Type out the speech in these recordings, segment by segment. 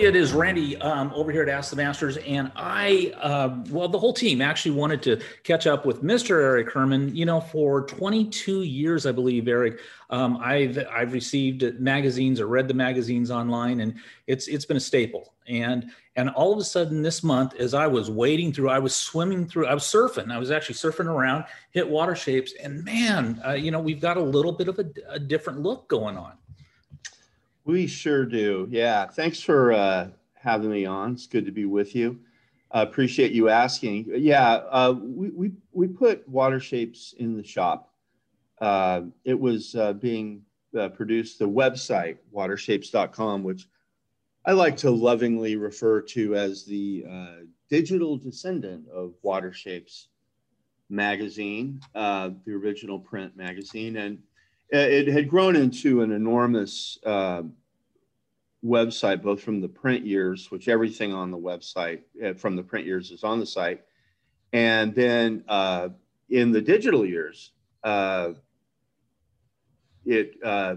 It is Randy um, over here at Ask the Masters, and I, uh, well, the whole team actually wanted to catch up with Mr. Eric Herman. You know, for 22 years, I believe, Eric, um, I've I've received magazines or read the magazines online, and it's it's been a staple. And and all of a sudden, this month, as I was wading through, I was swimming through, I was surfing. I was actually surfing around, hit water shapes, and man, uh, you know, we've got a little bit of a, a different look going on. We sure do. Yeah. Thanks for uh, having me on. It's good to be with you. Uh, appreciate you asking. Yeah, uh, we, we, we put water shapes in the shop. Uh, it was uh, being uh, produced, the website, watershapes.com, which I like to lovingly refer to as the digital descendant of Water Shapes magazine, the original print magazine. And it had grown into an enormous uh, website, both from the print years, which everything on the website uh, from the print years is on the site, and then uh, in the digital years, uh, it uh,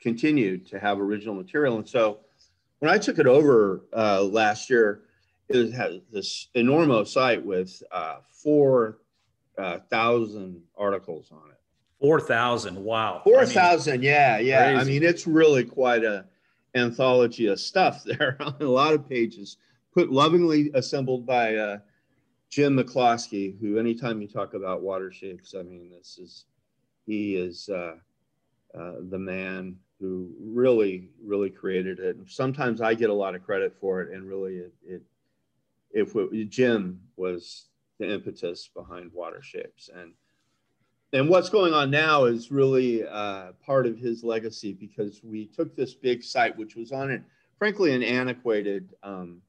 continued to have original material. And so when I took it over uh, last year, it had this enormous site with 4,000 articles on it. Four thousand. Wow. Four thousand. I mean, yeah, yeah. Crazy. I mean, it's really quite a anthology of stuff there on a lot of pages, put lovingly assembled by uh, Jim McCloskey, who anytime you talk about water shapes, I mean, this is he is uh, uh, the man who really, really created it. And sometimes I get a lot of credit for it, and really, it, it if it, Jim was the impetus behind water shapes and and what's going on now is really uh, part of his legacy because we took this big site, which was on it, frankly, an antiquated um,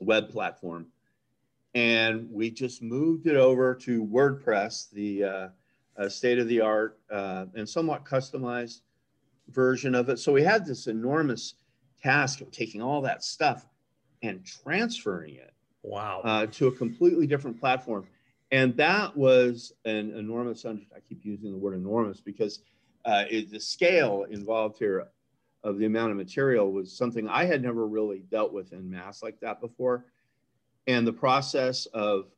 web platform, and we just moved it over to WordPress, the uh, uh, state of the art uh, and somewhat customized version of it. So we had this enormous task of taking all that stuff and transferring it wow. Uh, to a completely different platform and that was an enormous i keep using the word enormous because uh, it, the scale involved here of the amount of material was something i had never really dealt with in mass like that before. And the process of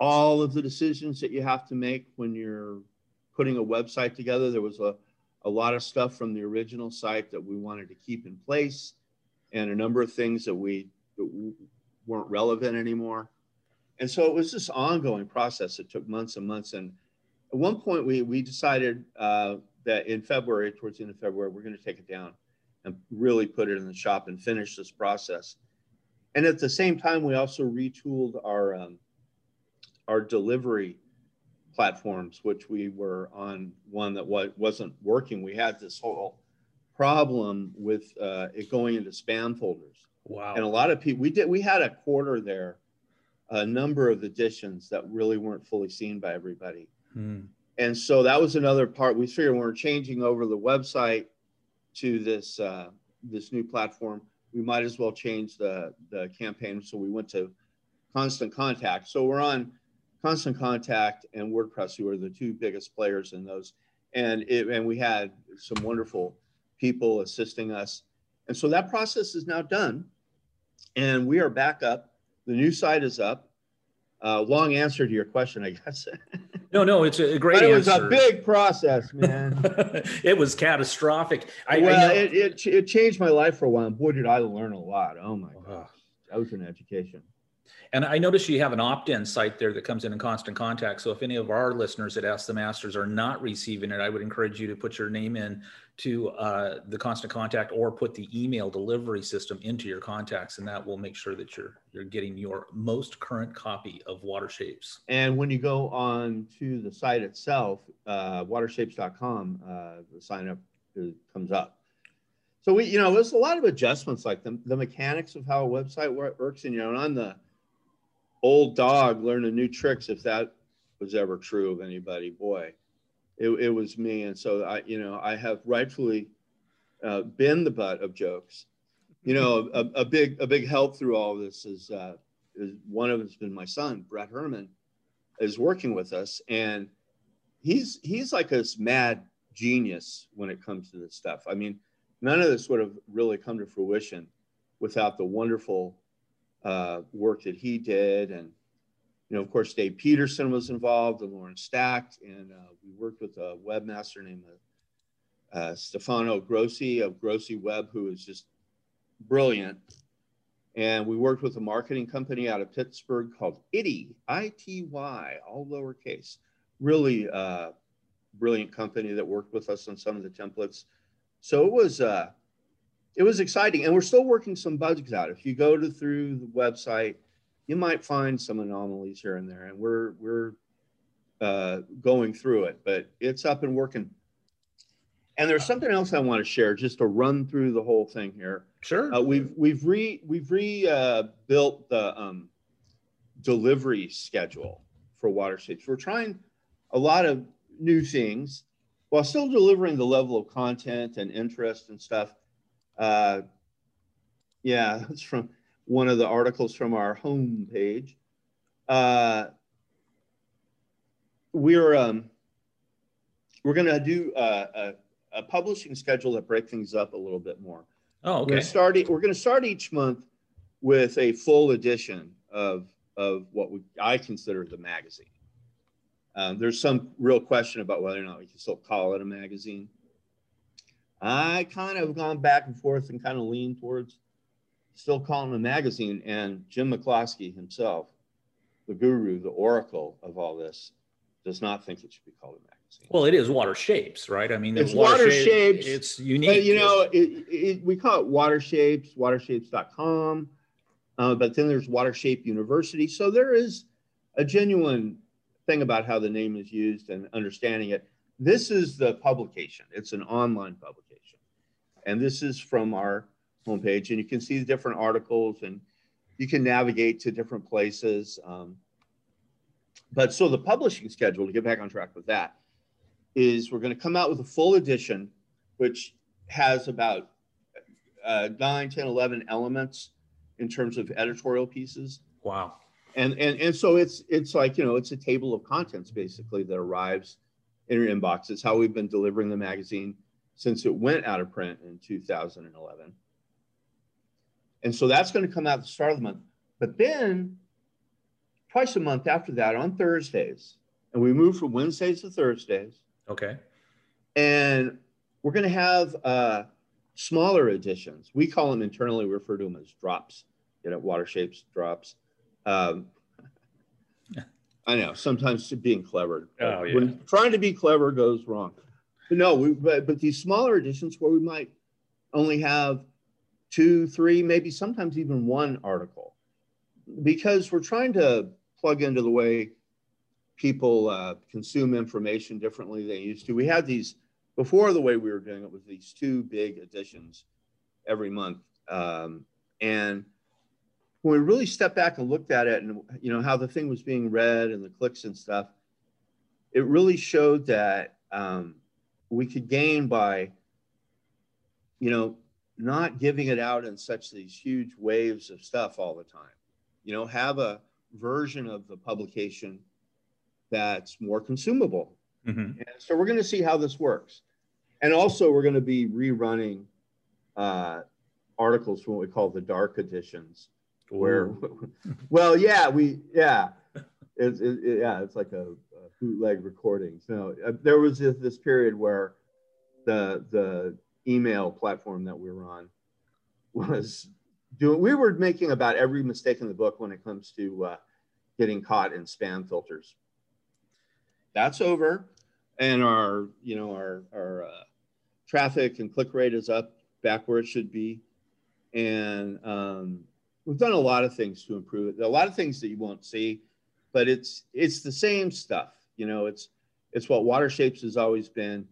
all of the decisions that you have to make when you're putting a website together there was a, a lot of stuff from the original site that we wanted to keep in place and a number of things that we that weren't relevant anymore and so it was this ongoing process. It took months and months. And at one point, we, we decided uh, that in February, towards the end of February, we're going to take it down and really put it in the shop and finish this process. And at the same time, we also retooled our um, our delivery platforms, which we were on one that wasn't working. We had this whole problem with uh, it going into spam folders. Wow! And a lot of people, we did, we had a quarter there a number of editions that really weren't fully seen by everybody. Hmm. And so that was another part. We figured when we're changing over the website to this uh, this new platform, we might as well change the the campaign. So we went to Constant Contact. So we're on Constant Contact and WordPress, who are the two biggest players in those. And it, and we had some wonderful people assisting us. And so that process is now done, and we are back up the new site is up. Uh, long answer to your question, I guess. no, no, it's a great. But it was a big process, man. it was catastrophic. I, well, I it, it, it changed my life for a while. Boy, did I learn a lot. Oh my gosh, that was an education. And I notice you have an opt-in site there that comes in in constant contact. So if any of our listeners that Ask the Masters are not receiving it, I would encourage you to put your name in to uh, the constant contact or put the email delivery system into your contacts, and that will make sure that you're you're getting your most current copy of Water Shapes. And when you go on to the site itself, uh, watershapes.com, uh, the sign up comes up. So we, you know, there's a lot of adjustments like the, the mechanics of how a website works, and you know, on the old dog learning new tricks if that was ever true of anybody boy. It, it was me and so i you know i have rightfully uh, been the butt of jokes. You know a, a big a big help through all this is uh, is one of them's been my son brett herman is working with us and he's he's like a mad genius when it comes to this stuff. I mean none of this would have really come to fruition without the wonderful uh, work that he did. And, you know, of course, Dave Peterson was involved and Lauren Stack. And uh, we worked with a webmaster named uh, Stefano Grossi of Grossi Web, who is just brilliant. And we worked with a marketing company out of Pittsburgh called ITY, I T Y, all lowercase. Really uh, brilliant company that worked with us on some of the templates. So it was uh, it was exciting, and we're still working some bugs out. If you go to through the website, you might find some anomalies here and there, and we're we're uh, going through it, but it's up and working. And there's something else I want to share, just to run through the whole thing here. Sure. Uh, we've we've re we've re uh, built the um, delivery schedule for Watershapes. We're trying a lot of new things while still delivering the level of content and interest and stuff. Uh, yeah, it's from one of the articles from our home page. Uh, we're um, we're going to do a, a, a, publishing schedule that break things up a little bit more. Oh, okay. We're going to start each month with a full edition of of what we, I consider the magazine. Um, there's some real question about whether or not we can still call it a magazine. I kind of gone back and forth and kind of lean towards still calling the magazine. And Jim McCloskey himself, the guru, the oracle of all this, does not think it should be called a magazine. Well, it is water shapes, right? I mean, it's water, water shapes. It's unique. you know, it, it, we call it water shapes, watershapes.com. Uh, but then there's Water Shape University. So there is a genuine thing about how the name is used and understanding it. This is the publication. It's an online publication. And this is from our homepage. And you can see the different articles and you can navigate to different places. Um, but so the publishing schedule, to get back on track with that, is we're going to come out with a full edition, which has about uh, 9, 10, 11 elements in terms of editorial pieces. Wow and and and so it's it's like you know it's a table of contents basically that arrives in your inbox. It's how we've been delivering the magazine since it went out of print in 2011. And so that's going to come out at the start of the month. But then twice a month after that on Thursdays, and we move from Wednesdays to Thursdays. Okay. And we're going to have uh, smaller editions. We call them internally, we refer to them as drops, you know, water shapes drops. Um, I know sometimes being clever. Oh, yeah. When trying to be clever goes wrong. No, we, but, but these smaller editions where we might only have two, three, maybe sometimes even one article, because we're trying to plug into the way people uh, consume information differently than they used to. We had these before the way we were doing it was these two big editions every month, um, and when we really stepped back and looked at it and you know how the thing was being read and the clicks and stuff it really showed that um, we could gain by you know not giving it out in such these huge waves of stuff all the time. You know have a version of the publication that's more consumable. Mm-hmm. and so we're going to see how this works. And also we're going to be rerunning uh, articles from what we call the dark editions where well yeah we yeah. It's it, yeah it's like a bootleg recordings. so uh, there was this, this period where the the email platform that we were on was doing we were making about every mistake in the book when it comes to uh, getting caught in spam filters that's over and our you know our our uh, traffic and click rate is up back where it should be and um, we've done a lot of things to improve it. a lot of things that you won't see, but it's it's the same stuff. You know, it's it's what Water Shapes has always been.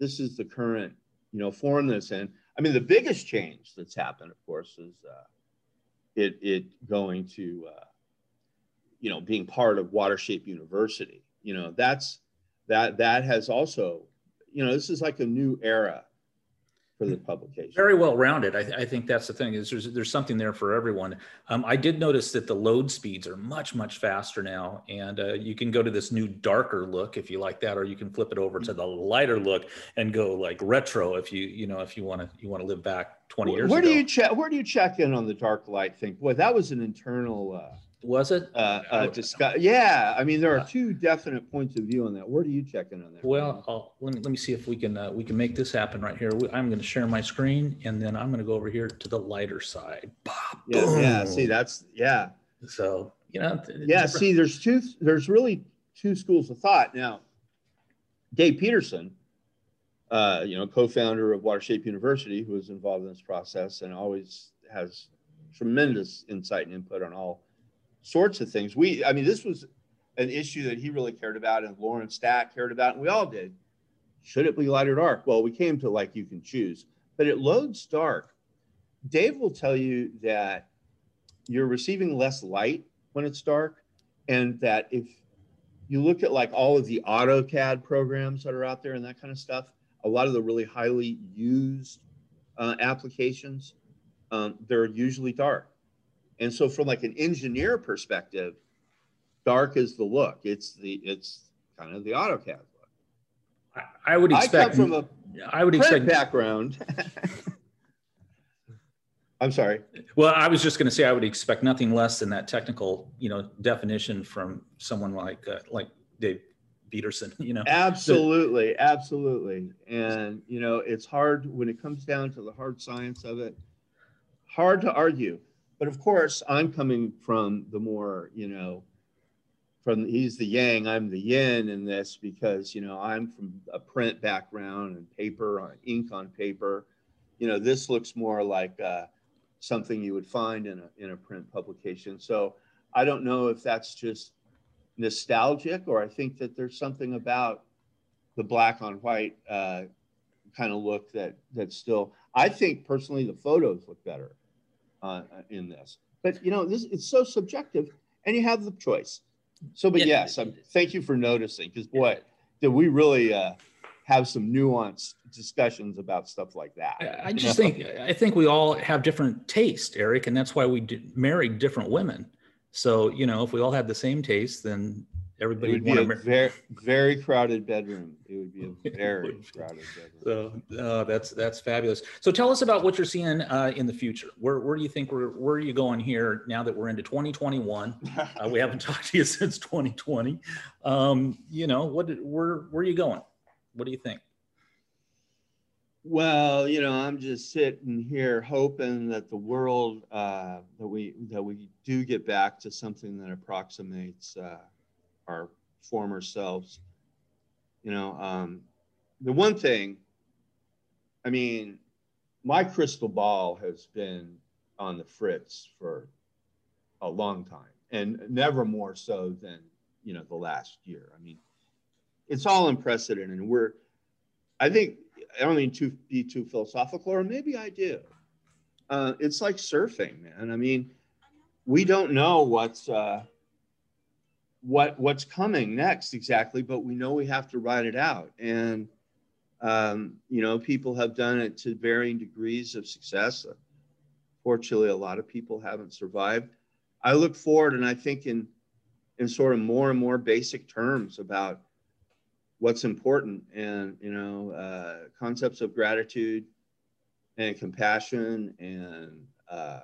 This is the current you know form that's in. I mean, the biggest change that's happened, of course, is uh, it it going to uh, you know being part of Watershape University. You know, that's that that has also you know this is like a new era for the publication. Very well rounded. I, th- I, think that's the thing is there's there's something there for everyone. Um, I did notice that the load speeds are much much faster now, and uh, you can go to this new darker look if you like that, or you can flip it over to the lighter look and go like retro if you you know if you want to you want to live back 20 years. Where ago. do you check? Where do you check in on the dark light thing? Boy, that was an internal. Uh, was it? Uh, uh, discuss. Yeah, I mean, there are two definite points of view on that. Where do you check in on that? Well, I'll, let me let me see if we can uh, we can make this happen right here. I'm going to share my screen, and then I'm going to go over here to the lighter side. Yeah, yeah. See, that's yeah. So you know. Yeah. See, there's two. There's really two schools of thought now. Dave Peterson, uh, you know, co-founder of Watershape University, who was involved in this process and always has tremendous insight and input on all sorts of things. We, I mean, this was an issue that he really cared about, and Lauren Stack cared about, and we all did. Should it be light or dark? Well, we came to like you can choose, but it loads dark. Dave will tell you that you're receiving less light when it's dark, and that if you look at like all of the AutoCAD programs that are out there and that kind of stuff, a lot of the really highly used uh, applications, um, they're usually dark. And so from like an engineer perspective, dark is the look. It's the it's kind of the AutoCAD look. I, would expect I come from a I would expect background. I'm sorry. Well, I was just going to say I would expect nothing less than that technical, you know, definition from someone like uh, like Dave Peterson. You know, absolutely, absolutely, and you know, it's hard when it comes down to the hard science of it. Hard to argue. But of course, I'm coming from the more, you know, from he's the yang, I'm the yin in this because, you know, I'm from a print background and paper on ink on paper. You know, this looks more like uh, something you would find in a, in a print publication. So I don't know if that's just nostalgic or I think that there's something about the black on white uh, kind of look that that's still, I think personally the photos look better uh, in this. But you know, this it's so subjective, and you have the choice. So, but yeah. yes, I'm, thank you for noticing because boy, did we really uh, have some nuanced discussions about stuff like that. I just think I think we all have different taste, Eric, and that's why we married different women. So you know, if we all had the same taste, then everybody would be a very very crowded bedroom. It would be a very crowded bedroom. So uh, that's that's fabulous. So tell us about what you're seeing uh, in the future. Where where do you think we're where are you going here now that we're into 2021? Uh, we haven't talked to you since 2020. Um, you know what? Where where are you going? What do you think? Well, you know, I'm just sitting here hoping that the world uh, that we that we do get back to something that approximates uh, our former selves. You know, um, the one thing, I mean, my crystal ball has been on the fritz for a long time and never more so than, you know, the last year. I mean, it's all unprecedented. And we're, I think, I don't mean to be too philosophical, or maybe I do. Uh, it's like surfing, man. I mean, we don't know what's, uh, what what's coming next exactly, but we know we have to write it out. And um, you know, people have done it to varying degrees of success. Fortunately, a lot of people haven't survived. I look forward and I think in in sort of more and more basic terms about what's important and you know uh, concepts of gratitude and compassion and uh,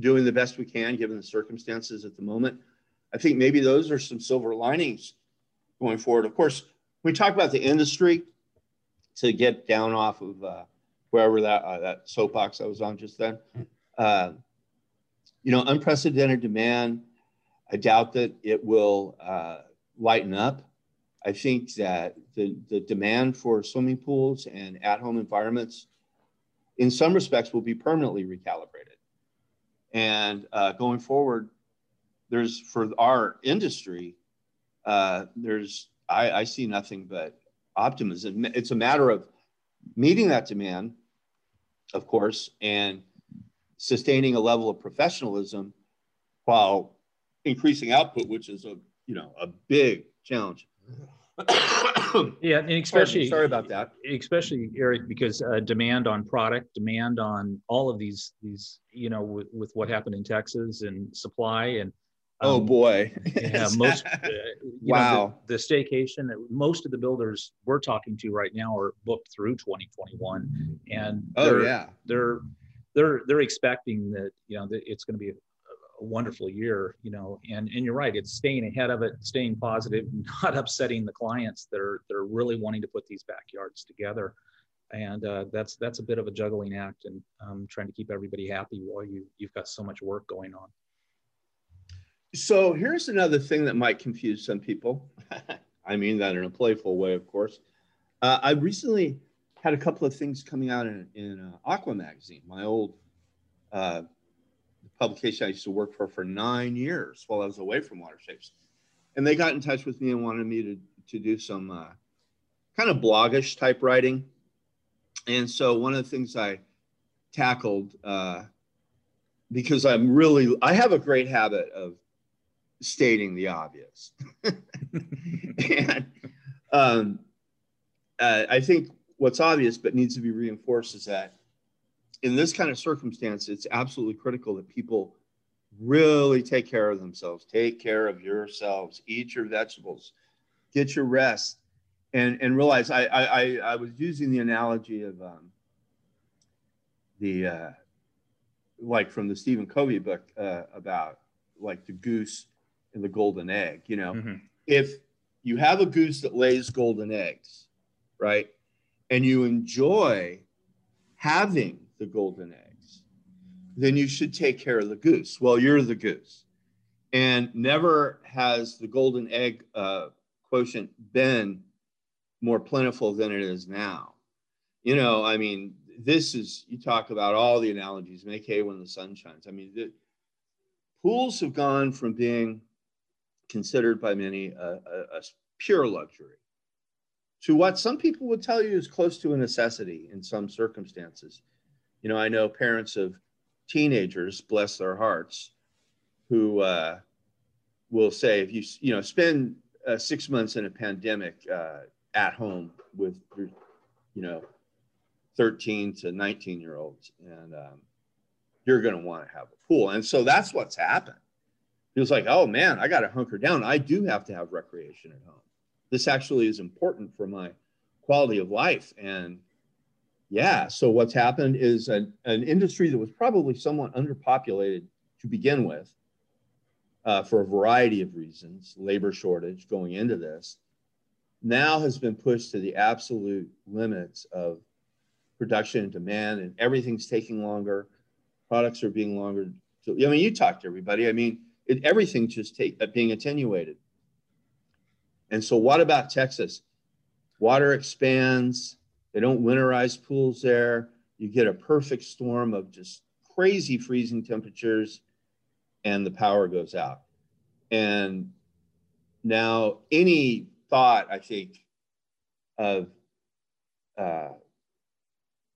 doing the best we can given the circumstances at the moment I think maybe those are some silver linings going forward. Of course, we talk about the industry to get down off of uh, wherever that uh, that soapbox I was on just then. Uh, you know, unprecedented demand. I doubt that it will uh, lighten up. I think that the, the demand for swimming pools and at-home environments, in some respects, will be permanently recalibrated. And uh, going forward, there's for our industry, uh, there's I, I see nothing but optimism. It's a matter of meeting that demand, of course, and sustaining a level of professionalism while increasing output, which is a you know a big challenge. yeah, and especially sorry about that. Especially Eric, because uh, demand on product, demand on all of these these you know with, with what happened in Texas and supply and oh, um, boy, yeah, most uh, wow know, the, the, staycation. Most of the builders we're talking to right now are booked through 2021, and oh yeah, they're they're they're expecting that you know that it's going to be a, a, wonderful year you know and and you're right it's staying ahead of it staying positive not upsetting the clients that are that are really wanting to put these backyards together. And uh, that's that's a bit of a juggling act and um, trying to keep everybody happy while you you've got so much work going on so here's another thing that might confuse some people i mean that in a playful way of course uh, i recently had a couple of things coming out in, in uh, Aqua Magazine, my old uh, publication I used to work for for nine years while I was away from Watershapes. And they got in touch with me and wanted me to, to do some uh, kind of blogish type writing. And so one of the things I tackled, uh, because I'm really, I have a great habit of stating the obvious. and um, uh, I think what's obvious but needs to be reinforced is that in this kind of circumstance, it's absolutely critical that people really take care of themselves, take care of yourselves, eat your vegetables, get your rest, and and realize I I I was using the analogy of um, the uh, like from the Stephen Covey book uh, about like the goose and the golden egg. You know, mm-hmm. if you have a goose that lays golden eggs, right? and you enjoy having the golden eggs, then you should take care of the goose. Well, you're the goose. And never has the golden egg uh, quotient been more plentiful than it is now. You know, I mean, this is, you talk about all the analogies, make hay when the sun shines. I mean, the, pools have gone from being considered by many a, a, a pure luxury to what some people would tell you is close to a necessity in some circumstances. You know, I know parents of teenagers, bless their hearts, who uh, will say, if you you know spend uh, six months in a pandemic uh, at home with you know, 13 to 19 year olds, and um, you're going to want to have a pool, and so that's what's happened. He was like, oh man, I got to hunker down. I do have to have recreation at home this actually is important for my quality of life. And yeah, so what's happened is an, an industry that was probably somewhat underpopulated to begin with uh, for a variety of reasons, labor shortage going into this, now has been pushed to the absolute limits of production and demand, and everything's taking longer. Products are being longer. To, I mean, you talk to everybody. I mean, it, just take, uh, being attenuated. And so, what about Texas? Water expands. They don't winterize pools there. You get a perfect storm of just crazy freezing temperatures, and the power goes out. And now, any thought, I think, of uh,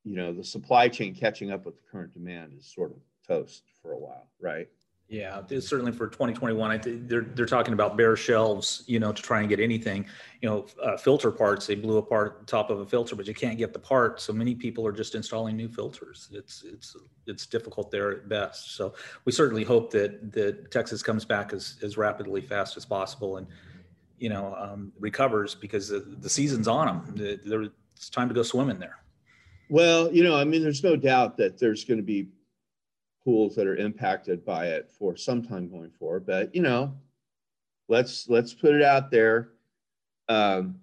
you know the supply chain catching up with the current demand is sort of toast for a while, right? Yeah, certainly for 2021, I they're they're talking about bare shelves, you know, to try and get anything. You know, uh, filter parts. They blew apart the top of a filter, but you can't get the part. So many people are just installing new filters. It's it's it's difficult there at best. So we certainly hope that that Texas comes back as as rapidly fast as possible and you know um, recovers because the, the season's on them. There, it's time to go swimming there. Well, you know, I mean, there's no doubt that there's going to be pools that are impacted by it for some time going forward. But you know, let's let's put it out there. Um,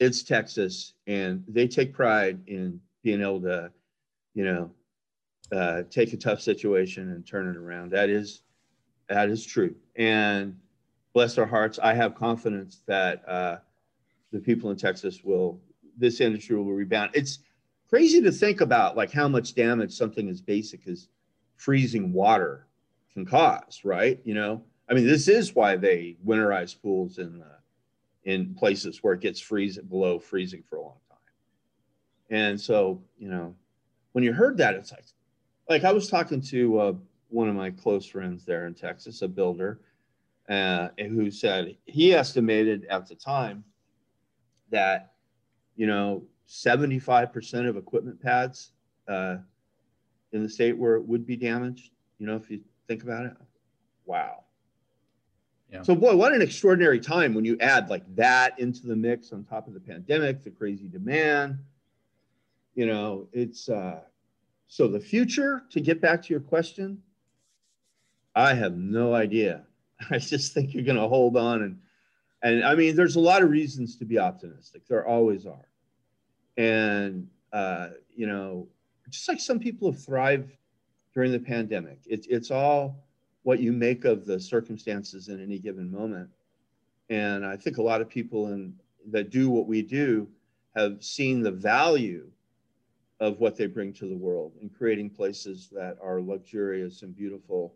it's Texas, and they take pride in being able to, you know, uh, take a tough situation and turn it around. That is that is true. And bless their hearts, I have confidence that uh, the people in Texas will this industry will rebound. It's crazy to think about like how much damage something as basic as freezing water can cause, right? You know, I mean, this is why they winterize pools in uh, in places where it gets freezing below freezing for a long time. And so, you know, when you heard that, it's like, like I was talking to uh, one of my close friends there in Texas, a builder, uh, who said he estimated at the time that, you know, 75% of equipment pads uh, in the state where it would be damaged. You know, if you think about it, wow. Yeah. So, boy, what an extraordinary time when you add like that into the mix on top of the pandemic, the crazy demand. You know, it's uh, so the future, to get back to your question, I have no idea. I just think you're going to hold on and and I mean, there's a lot of reasons to be optimistic. There always are, and uh, you know, just like some people have thrived during the pandemic. It's it's all what you make of the circumstances in any given moment. And I think a lot of people in that do what we do have seen the value of what they bring to the world in creating places that are luxurious and beautiful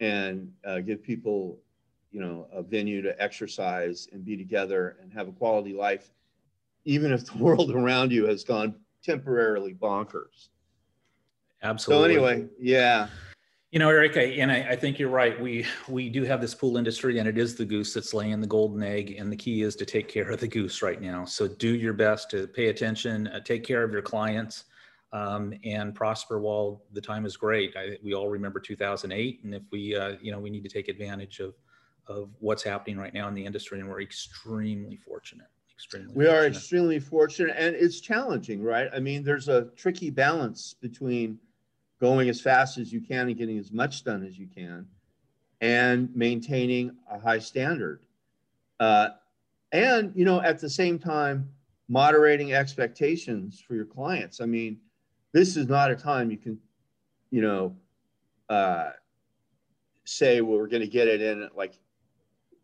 and uh, give people you know a venue to exercise and be together and have a quality life even if the world around you has gone temporarily bonkers. Absolutely. So anyway yeah. You know eric I, and I, I, think you're right. We we do have this pool industry and it is the goose that's laying the golden egg and the key is to take care of the goose right now. So do your best to pay attention uh, take care of your clients um, and prosper while the time is great. I, we all remember 2008, and if we, uh, you know, we need to take advantage of of what's happening right now in the industry, and we're extremely fortunate. Extremely. We fortunate. are extremely fortunate, and it's challenging, right? I mean, there's a tricky balance between going as fast as you can and getting as much done as you can, and maintaining a high standard. Uh, and you know, at the same time, moderating expectations for your clients. I mean, this is not a time you can, you know, uh, say, well, we're going to get it in like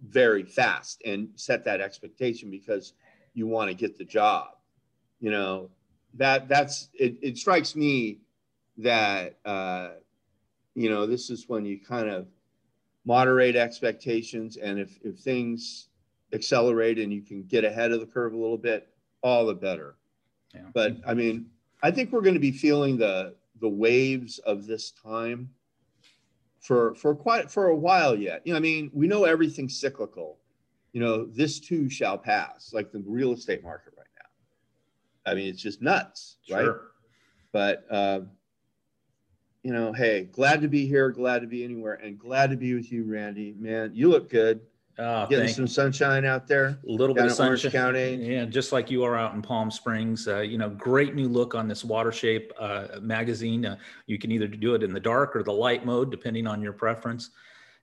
very fast and set that expectation because you want to get the job. You know, that that's it, it strikes me that, uh, you know, this is when you kind of moderate expectations. And if, if things accelerate and you can get ahead of the curve a little bit, all the better. Yeah. But I mean, I think we're going to be feeling the the waves of this time for for quite for a while yet. You know, I mean, we know everything's cyclical. You know, this too shall pass, like the real estate market right now. I mean, it's just nuts, sure. right? But uh, you know, hey, glad to be here, glad to be anywhere, and glad to be with you, Randy. Man, you look good. Oh, Getting some sunshine out there. A little bit of sunshine. Orange County. Yeah, just like you are out in Palm Springs. Uh, you know, great new look on this Watershape uh, magazine. Uh, you can either do it in the dark or the light mode, depending on your preference.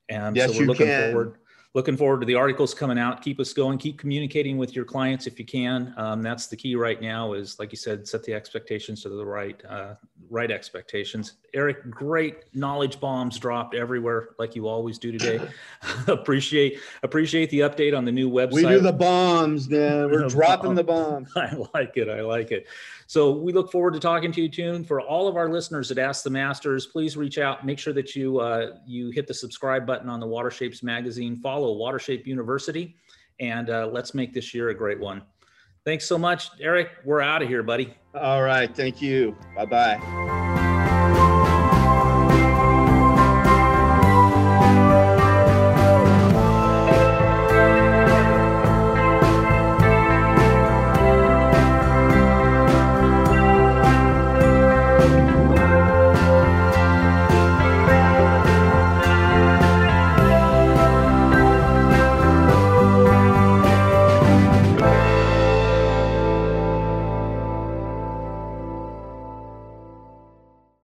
And yes, so we're looking can. forward looking forward to the articles coming out. Keep us going. Keep communicating with your clients if you can. Um, that's the key right now. Is like you said, set the expectations to the right, uh, right expectations. Eric, great knowledge bombs dropped everywhere, like you always do today. appreciate appreciate the update on the new website. We do the bombs, man. We're dropping the bombs. I like it. I like it. So we look forward to talking to you, Tune. For all of our listeners that Ask the Masters, please reach out. Make sure that you uh, you hit the subscribe button on the Watershapes magazine. Follow Watershape University, and uh, let's make this year a great one. Thanks so much, Eric. We're out of here, buddy. All right. Thank you. Bye bye.